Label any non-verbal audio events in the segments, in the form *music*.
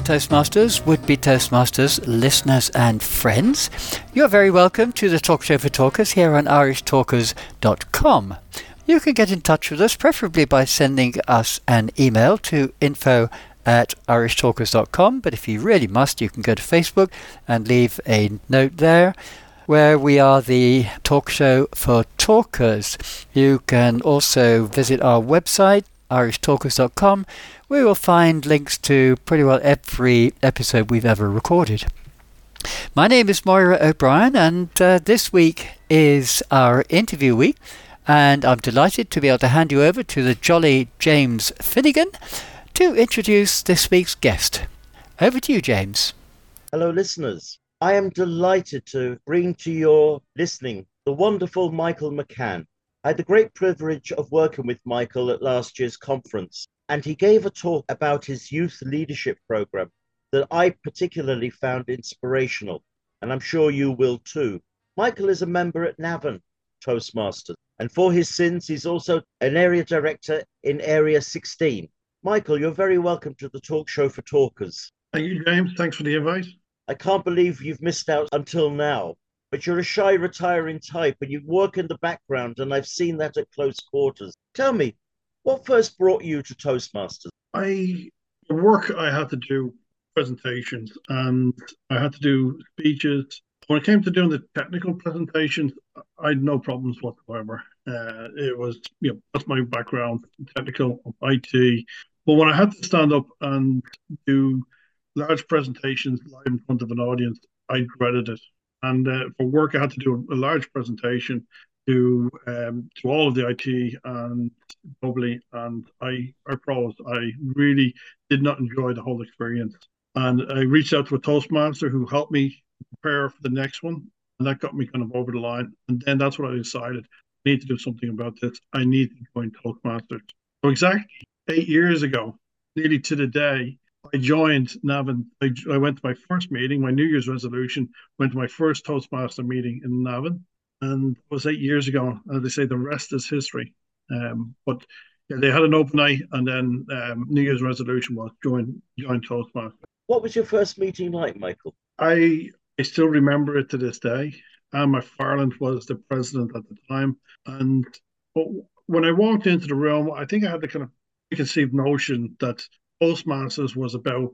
Toastmasters, would be Toastmasters, listeners, and friends. You're very welcome to the Talk Show for Talkers here on IrishTalkers.com. You can get in touch with us, preferably by sending us an email to info at IrishTalkers.com. But if you really must, you can go to Facebook and leave a note there where we are the talk show for talkers. You can also visit our website, irishtalkers.com, where you'll find links to pretty well every episode we've ever recorded. My name is Moira O'Brien, and uh, this week is our interview week. And I'm delighted to be able to hand you over to the jolly James Finnegan to introduce this week's guest. Over to you, James. Hello, listeners. I am delighted to bring to your listening the wonderful Michael McCann. I had the great privilege of working with Michael at last year's conference, and he gave a talk about his youth leadership program that I particularly found inspirational, and I'm sure you will too. Michael is a member at Navan Toastmasters, and for his sins, he's also an area director in Area 16. Michael, you're very welcome to the talk show for talkers. Thank you, James. Thanks for the invite. I can't believe you've missed out until now. But you're a shy, retiring type and you work in the background, and I've seen that at close quarters. Tell me, what first brought you to Toastmasters? I the work I had to do presentations and I had to do speeches. When it came to doing the technical presentations, I had no problems whatsoever. Uh, it was, you know, that's my background, technical, IT. But when I had to stand up and do large presentations live in front of an audience, I dreaded it. And uh, for work, I had to do a, large presentation to um, to all of the IT and globally, and I I froze. I really did not enjoy the whole experience. And I reached out to a Toastmaster who helped me prepare for the next one, and that got me kind of over the line. And then that's what I decided: I need to do something about this. I need to join Toastmasters. So exactly eight years ago, nearly to the day, I joined Navan. I, I, went to my first meeting, my New Year's resolution, went to my first Toastmaster meeting in Navan, and it was eight years ago. And they say the rest is history. Um, but yeah, they had an open night, and then um, New Year's resolution was join join Toastmaster. What was your first meeting like, Michael? I I still remember it to this day. Anne McFarland was the president at the time, and when I walked into the room, I think I had the kind of preconceived notion that Toastmasters was about,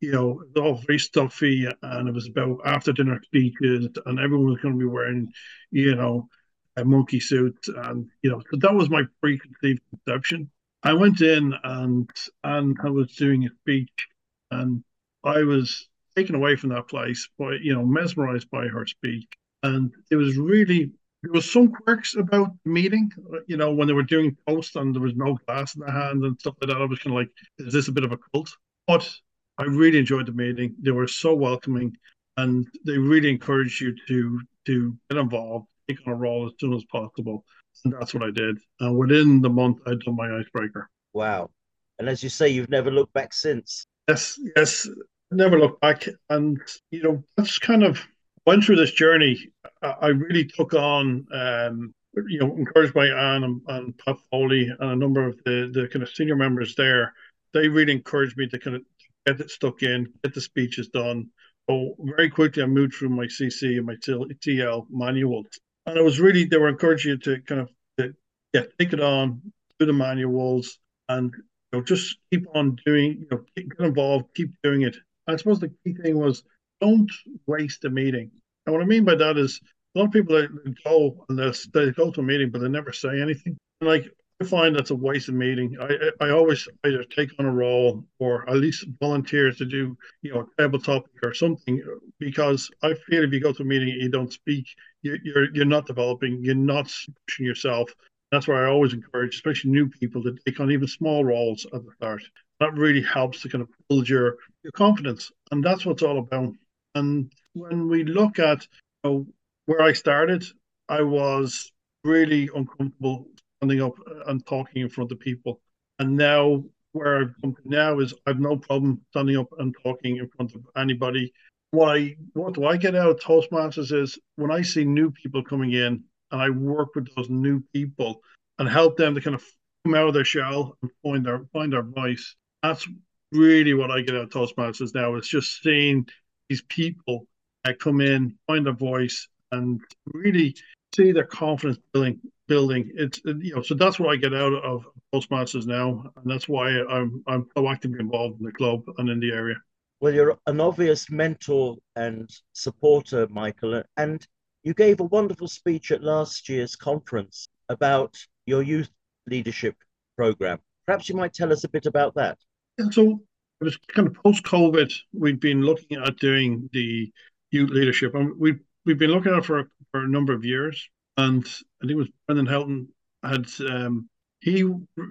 you know, it was all very stuffy and it was about after dinner speeches and everyone was going to be wearing, you know, a monkey suit. And, you know, so that was my preconceived conception. I went in and and I was doing a speech and I was taken away from that place by, you know, mesmerized by her speech. And it was really there was some quirks about the meeting, uh, you know, when they were doing posts and there was no glass in the hand and stuff like that. I was kind of like, is this a bit of a cult? But I really enjoyed the meeting. They were so welcoming and they really encouraged you to to get involved, take on a role as soon as possible. And that's what I did. And within the month, I'd done my icebreaker. Wow. And as you say, you've never looked back since. Yes, yes, never looked back. And, you know, that's kind of went through this journey, I really took on, um, you know, encouraged by Anne and, and Pat Foley and a number of the, the kind of senior members there. They really encouraged me to kind of get it stuck in, get the speeches done. So very quickly, I moved through my CC and my TL manuals, and I was really they were encouraging you to kind of to, yeah take it on, do the manuals, and you know just keep on doing, you know, get involved, keep doing it. I suppose the key thing was don't waste a meeting. And what I mean by that is a lot of people go and they go to a meeting, but they never say anything. Like I find that's a waste of meeting. I I always either take on a role or at least volunteer to do you know a table topic or something because I feel if you go to a meeting and you don't speak, you're you're, you're not developing, you're not pushing yourself. That's why I always encourage, especially new people, to take on even small roles at the start. That really helps to kind of build your your confidence, and that's what it's all about. And when we look at you know, where I started, I was really uncomfortable standing up and talking in front of people. And now, where I've come to now is I've no problem standing up and talking in front of anybody. What I what do I get out of Toastmasters is when I see new people coming in and I work with those new people and help them to kind of come out of their shell and find their find their voice. That's really what I get out of Toastmasters now is just seeing these people uh, come in, find their voice, and really see their confidence building. Building it's uh, you know so that's what I get out of Toastmasters now, and that's why I'm I'm so actively involved in the club and in the area. Well, you're an obvious mentor and supporter, Michael, and you gave a wonderful speech at last year's conference about your youth leadership program. Perhaps you might tell us a bit about that. Yeah, so it was kind of post COVID. We've been looking at doing the youth leadership, and we've we've been looking at it for for a number of years. And I think it was Brendan Helton had um, he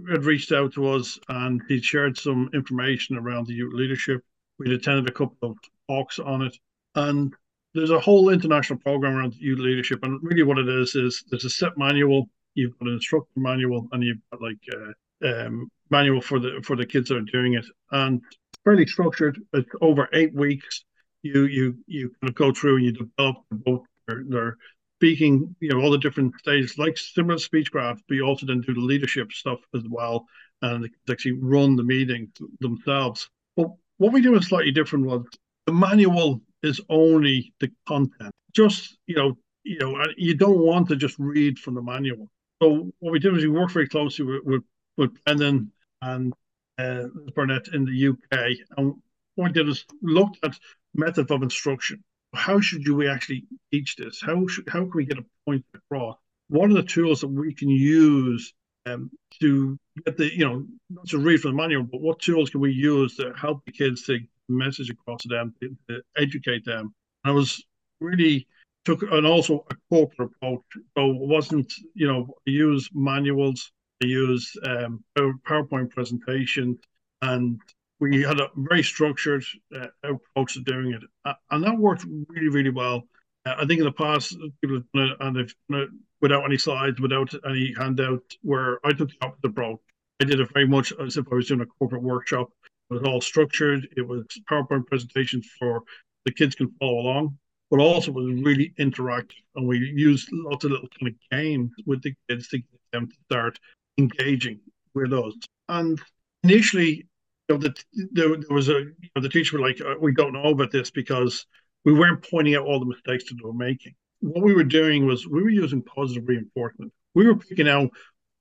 had reached out to us and he shared some information around the youth leadership. We'd attended a couple of talks on it, and there's a whole international program around youth leadership. And really, what it is is there's a set manual, you've got an instructor manual, and you've got like uh, um, manual for the for the kids that are doing it, and it's fairly structured. It's over eight weeks. You you you kind of go through and you develop both their, their speaking, you know, all the different stages, like similar Speechcraft, but you also then do the leadership stuff as well, and actually run the meetings themselves. But what we do is slightly different. Was the manual is only the content. Just you know, you know, you don't want to just read from the manual. So what we did is we worked very closely with with, with Brendan and uh, Burnett in the UK, and what we did is looked at method of instruction. How should we actually teach this? How should how can we get a point across? What are the tools that we can use um, to get the you know not to read from the manual, but what tools can we use to help the kids to message across to them to, to educate them? And I was really took and also a corporate approach. So it wasn't you know I use manuals I use um, PowerPoint presentation, and we had a very structured uh, approach to doing it, uh, and that worked really, really well. Uh, I think in the past people have done it and they've done it without any slides, without any handout. Where I took the opposite approach. I did it very much as if I was doing a corporate workshop. It was all structured. It was PowerPoint presentations for the kids can follow along, but also was really interactive. And we used lots of little kind of games with the kids to get them to start engaging with us. And initially, know, the, there, there was a you know, the teacher were like, uh, we don't know about this because we weren't pointing out all the mistakes that they were making. What we were doing was we were using positive reinforcement. We were picking out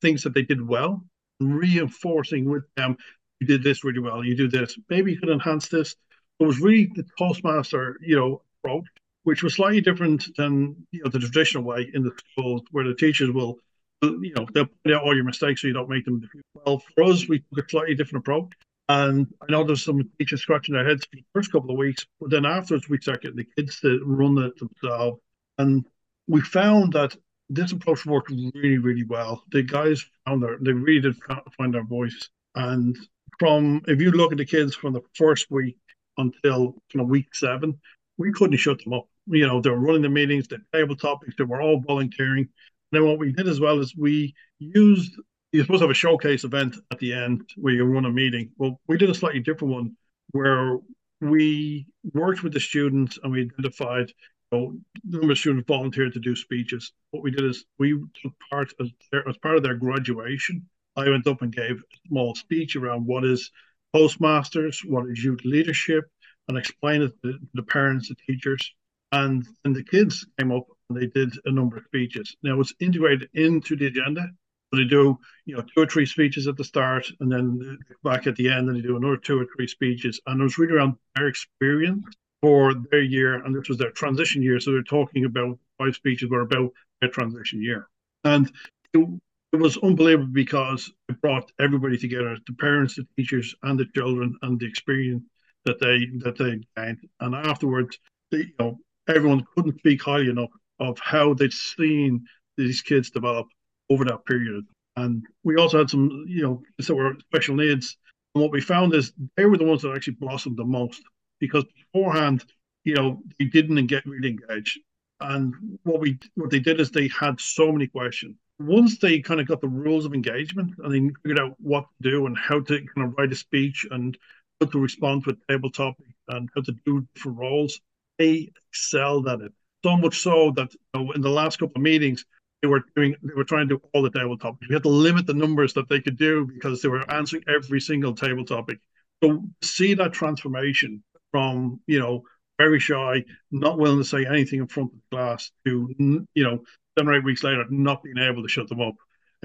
things that they did well, reinforcing with them, you did this really well, you do this, maybe you could enhance this. It was really the Toastmaster, you know, approach, which was slightly different than you know the traditional way in the schools where the teachers will you know, they'll point out all your mistakes so you don't make them. Well, for us, we took a slightly different approach. And I know there's some teachers scratching their heads for the first couple of weeks, but then afterwards we start getting the kids to run it themselves. And we found that this approach worked really, really well. The guys found their, they really did find their voice. And from, if you look at the kids from the first week until you know, week seven, we couldn't shut them up. You know, they were running the meetings, the table topics, they were all volunteering. And then what we did as well is we used you're supposed to have a showcase event at the end where you run a meeting. Well, we did a slightly different one where we worked with the students and we identified you know, the number of students volunteered to do speeches. What we did is we took part as, their, as part of their graduation. I went up and gave a small speech around what is Toastmasters, what is youth leadership, and explained it to the parents, the teachers, and and the kids came up and they did a number of speeches. Now it's integrated into the agenda. They do, you know, two or three speeches at the start, and then back at the end, and they do another two or three speeches. And it was really around their experience for their year, and this was their transition year. So they're talking about five speeches were about their transition year, and it, it was unbelievable because it brought everybody together: the parents, the teachers, and the children, and the experience that they that they gained. And afterwards, they, you know, everyone couldn't speak highly enough of how they'd seen these kids develop over that period. And we also had some, you know, that were special needs. And what we found is they were the ones that actually blossomed the most because beforehand, you know, they didn't get really engaged. And what we what they did is they had so many questions. Once they kind of got the rules of engagement and they figured out what to do and how to kind of write a speech and how to respond to a table topic and how to do for roles, they excelled at it so much so that you know, in the last couple of meetings, they were doing they were trying to do all the table topics. We had to limit the numbers that they could do because they were answering every single table topic. So see that transformation from you know very shy, not willing to say anything in front of the class, to you know seven or eight weeks later not being able to shut them up.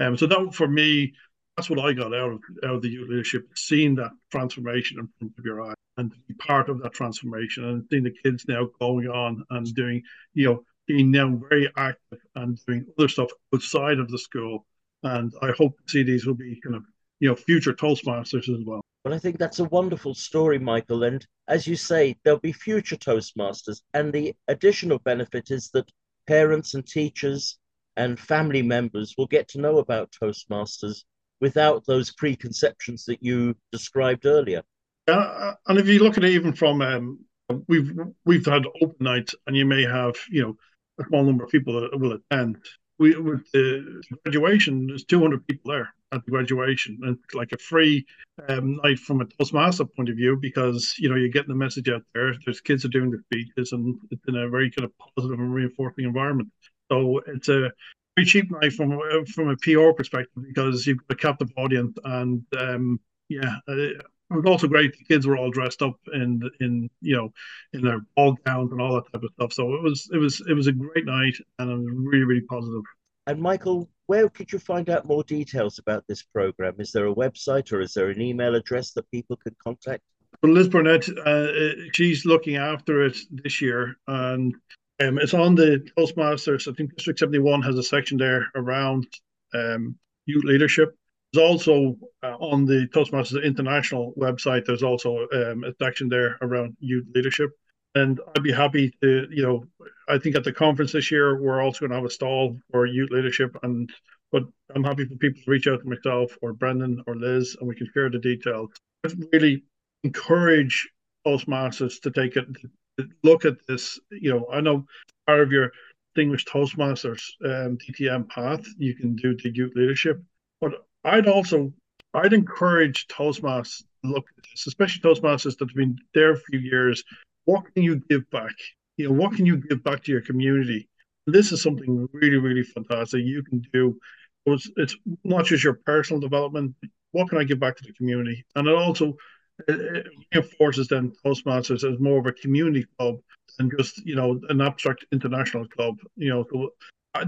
Um, so that for me, that's what I got out of out of the youth leadership, seeing that transformation in front of your eyes and be part of that transformation and seeing the kids now going on and doing, you know, being now very active and doing other stuff outside of the school. And I hope to see these will be kind of, you know, future Toastmasters as well. Well, I think that's a wonderful story, Michael. And as you say, there'll be future Toastmasters. And the additional benefit is that parents and teachers and family members will get to know about Toastmasters without those preconceptions that you described earlier. Uh, and if you look at it even from um, we've we've had open nights, and you may have you know a small number of people that will attend. We with the graduation, there's 200 people there at the graduation, and like a free um, night from a Toastmaster point of view because you know you're getting the message out there. There's kids are doing the speeches, and it's in a very kind of positive and reinforcing environment. So it's a very cheap night from from a PR perspective because you've got a captive audience, and um, yeah, uh, it was also great. The kids were all dressed up in in you know in their ball gowns and all that type of stuff. So it was it was it was a great night, and it was really really positive. And Michael, where could you find out more details about this program? Is there a website or is there an email address that people could contact? Well, Liz Burnett, uh, she's looking after it this year, and um, it's on the Toastmasters. I think District 71 has a section there around um, youth leadership. There's also uh, on the Toastmasters International website, there's also um, a section there around youth leadership. And I'd be happy to, you know, I think at the conference this year, we're also going to have a stall for youth leadership. And but I'm happy for people to reach out to myself or Brendan or Liz, and we can share the details. I'd really encourage Toastmasters to take it, look at this. You know, I know part of your Distinguished Toastmasters um, DTM path, you can do the youth leadership. But I'd also I'd encourage Toastmasters to look at this, especially Toastmasters that have been there a few years. What can you give back? You know, what can you give back to your community? This is something really, really fantastic you can do. It's, it's not just your personal development. What can I give back to the community? And it also it reinforces then Toastmasters as more of a community club than just you know an abstract international club. You know, so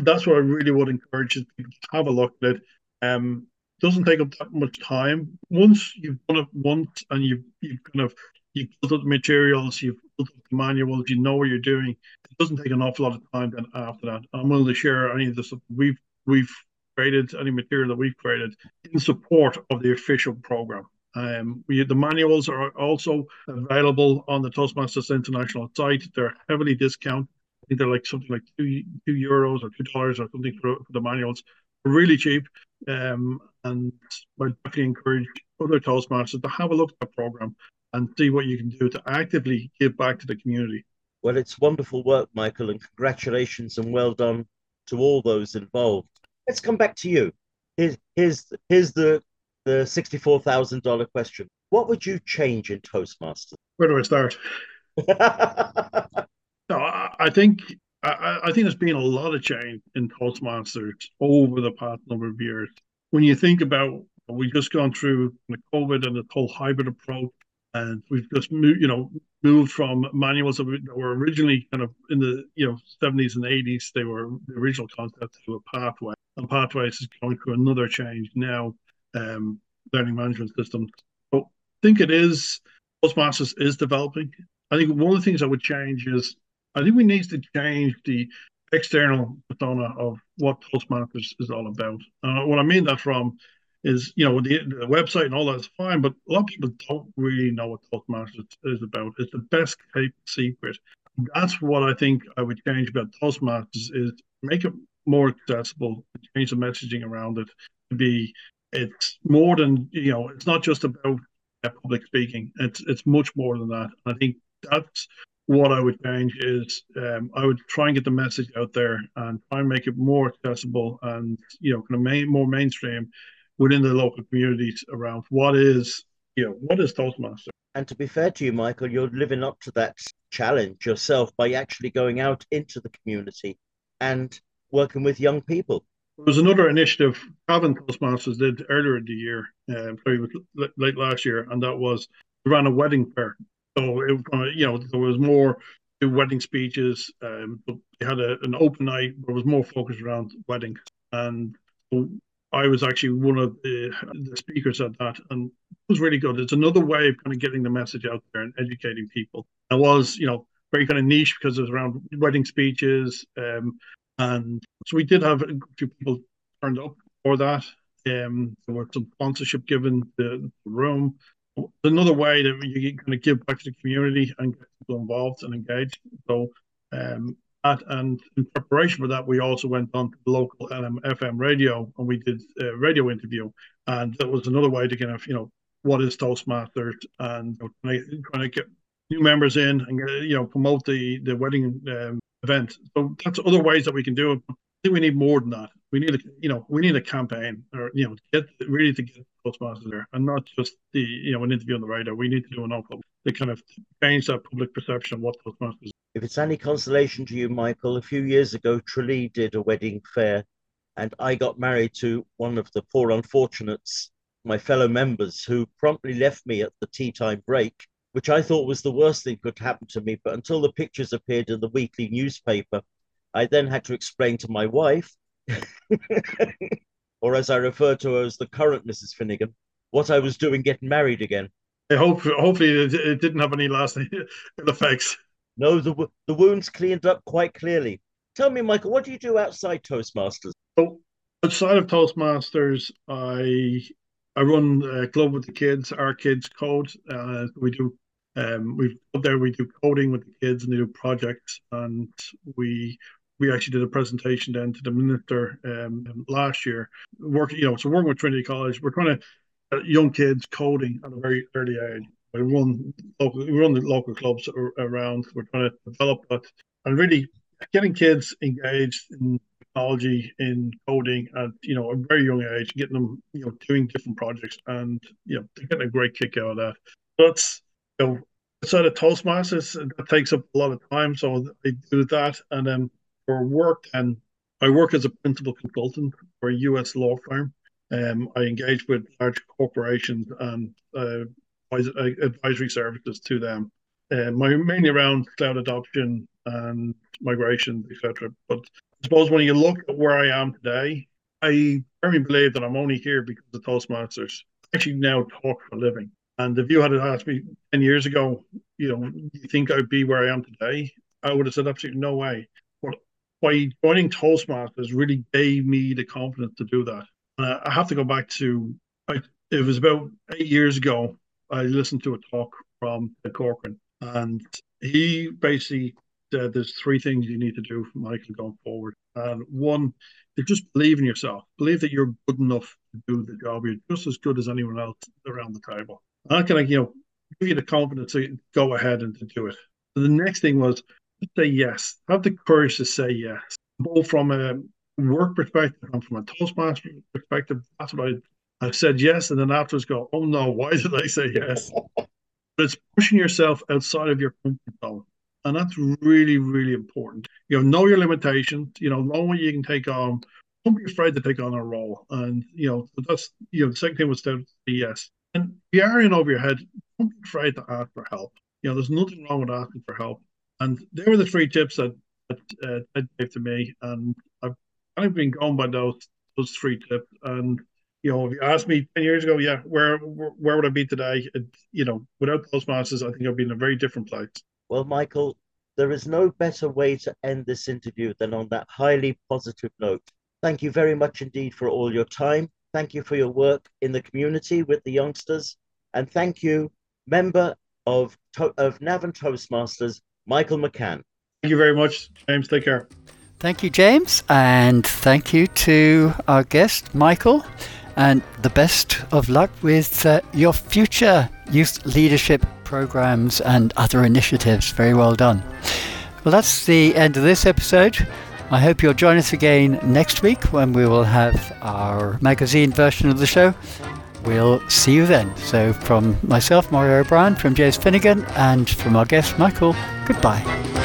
that's what I really would encourage people to have a look at it. Um, doesn't take up that much time. Once you've done it once and you've you've kind of you've built up the materials, you've built up the manuals, you know what you're doing. It doesn't take an awful lot of time then after that. I'm willing to share any of the we've we've created, any material that we've created in support of the official program. Um, we, the manuals are also available on the Toastmasters International site. They're heavily discounted. I think they're like something like two two euros or two dollars or something for, for, the manuals. Really cheap, um, and I definitely encourage other Toastmasters to have a look at the program and see what you can do to actively give back to the community. Well, it's wonderful work, Michael, and congratulations and well done to all those involved. Let's come back to you. Here's, here's, here's the the $64,000 question. What would you change in Toastmasters? Where do I start? *laughs* no, I think I, I, think there's been a lot of change in Toastmasters over the past number of years. When you think about we've just gone through the COVID and the whole hybrid approach, and we've just moved, you know, moved from manuals that were originally kind of in the you know 70s and 80s. They were the original concept to a pathway, and pathways is going through another change now um, learning management system. But I think it is Toastmasters is developing. I think one of the things I would change is I think we need to change the external persona of what Toastmasters is all about. Uh, what I mean that from is, you know, the, the website and all that's fine, but a lot of people don't really know what Toastmasters is about. It's the best kept secret. That's what I think I would change about Toastmasters is make it more accessible, change the messaging around it to be it's more than you know. It's not just about uh, public speaking. It's it's much more than that. I think that's what I would change is um, I would try and get the message out there and try and make it more accessible and you know kind of main, more mainstream within the local communities around what is you know what is Toastmaster. And to be fair to you, Michael, you're living up to that challenge yourself by actually going out into the community and working with young people. There was another initiative Cavan Toastmasters did earlier in the year, uh, probably late last year, and that was we ran a wedding fair. So it was going to, you know, there was more to wedding speeches. Um, they had a, an open night but it was more focused around wedding. And I was actually one of the, the speakers at that, and it was really good. It's another way of kind of getting the message out there and educating people. I was, you know, very kind of niche because it was around wedding speeches, um, and so we did have a few people turned up for that. Um, there was some sponsorship given the, the room. Another way that you kind of give back to the community and get people involved and engaged. So um, and in preparation for that, we also went on to the local FM radio and we did a radio interview. And that was another way to kind of, you know, what is Toastmasters and trying to get new members in and, you know, promote the, the wedding um, event. So that's other ways that we can do it. Think we need more than that. We need a, you know, we need a campaign or, you know, get really to get Toastmasters there and not just the, you know, an interview on the radio. We need to do an awful to kind of change that public perception of what Toastmasters if it's any consolation to you, Michael, a few years ago, Tralee did a wedding fair, and I got married to one of the poor unfortunates, my fellow members, who promptly left me at the tea time break, which I thought was the worst thing could happen to me. But until the pictures appeared in the weekly newspaper, I then had to explain to my wife, or as I refer to her as the current Mrs. Finnegan, what I was doing getting married again. I hope, hopefully, it, didn't have any lasting *laughs* effects. No, the the wound's cleaned up quite clearly. Tell me, Michael, what do you do outside Toastmasters? So, outside of Toastmasters, I I run a club with the kids, our kids code. Uh, we do um, we up there we do coding with the kids and they do projects and we we actually did a presentation then to the minister um, last year working you know so working with trinity college we're trying to uh, young kids coding at a very early age we run local, we run the local clubs around. We're trying to develop that and really getting kids engaged in technology, in coding at you know a very young age, getting them you know doing different projects, and you know they're getting a great kick out of that. That's you know outside of Toastmasters, that takes up a lot of time, so I do that, and then for work, and I work as a principal consultant for a U.S. law firm. Um, I engage with large corporations and uh, advisory services to them. Uh, mainly around cloud adoption and migration, etc. But I suppose when you look at where I am today, I firmly believe that I'm only here because of Toastmasters. I actually now talk for a living. And if you had asked me 10 years ago, you know, you think I'd be where I am today? I would have said absolutely no way. By joining Toastmasters really gave me the confidence to do that. I have to go back to, I, it was about eight years ago. I listened to a talk from Corcoran, and he basically said there's three things you need to do, for Michael, going forward. And one, is just believe in yourself. Believe that you're good enough to do the job. You're just as good as anyone else around the table. And that can, you know, give you the confidence to go ahead and to do it. The next thing was say yes. Have the courage to say yes, both from a work perspective and from a Toastmaster perspective. That's what I I said yes, and then afterwards go, oh no, why did I say yes? *laughs* but it's pushing yourself outside of your comfort zone. And that's really, really important. You know, know your limitations, you know, know what you can take on. Don't be afraid to take on a role. And, you know, that's, you know, the second thing was to say yes. And if you are in over your head, don't be afraid to ask for help. You know, there's nothing wrong with asking for help. And they were the three tips that, that uh, Ted gave to me. And I've kind of been going by those, those three tips. And you know, if you asked me 10 years ago, yeah, where where would I be today? It, you know, without Toastmasters, I think I'd be in a very different place. Well, Michael, there is no better way to end this interview than on that highly positive note. Thank you very much indeed for all your time. Thank you for your work in the community with the youngsters. And thank you, member of, of Navan Toastmasters, Michael McCann. Thank you very much, James. Take care. Thank you, James. And thank you to our guest, Michael and the best of luck with uh, your future youth leadership programs and other initiatives. Very well done. Well, that's the end of this episode. I hope you'll join us again next week when we will have our magazine version of the show. We'll see you then. So, from myself, Moira O'Brien, from James Finnegan, and from our guest, Michael, goodbye.